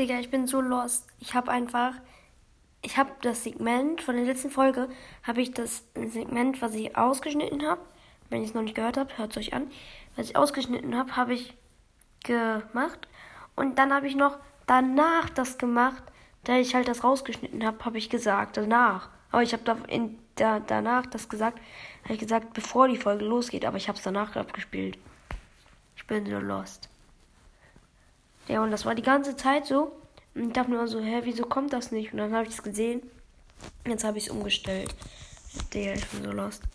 Digga, ich bin so lost. Ich habe einfach, ich habe das Segment von der letzten Folge, habe ich das Segment, was ich ausgeschnitten habe, wenn ihr es noch nicht gehört habt, hört es euch an. Was ich ausgeschnitten habe, habe ich gemacht. Und dann habe ich noch danach das gemacht, da ich halt das rausgeschnitten habe, habe ich gesagt, danach. Aber ich habe da in, da, danach das gesagt, habe ich gesagt, bevor die Folge losgeht, aber ich habe es danach abgespielt. Ich bin so lost. Ja, und das war die ganze Zeit so. Und ich dachte mir so, hä, wieso kommt das nicht? Und dann habe ich es gesehen. Jetzt habe ich es umgestellt. Digga, ich bin so lost.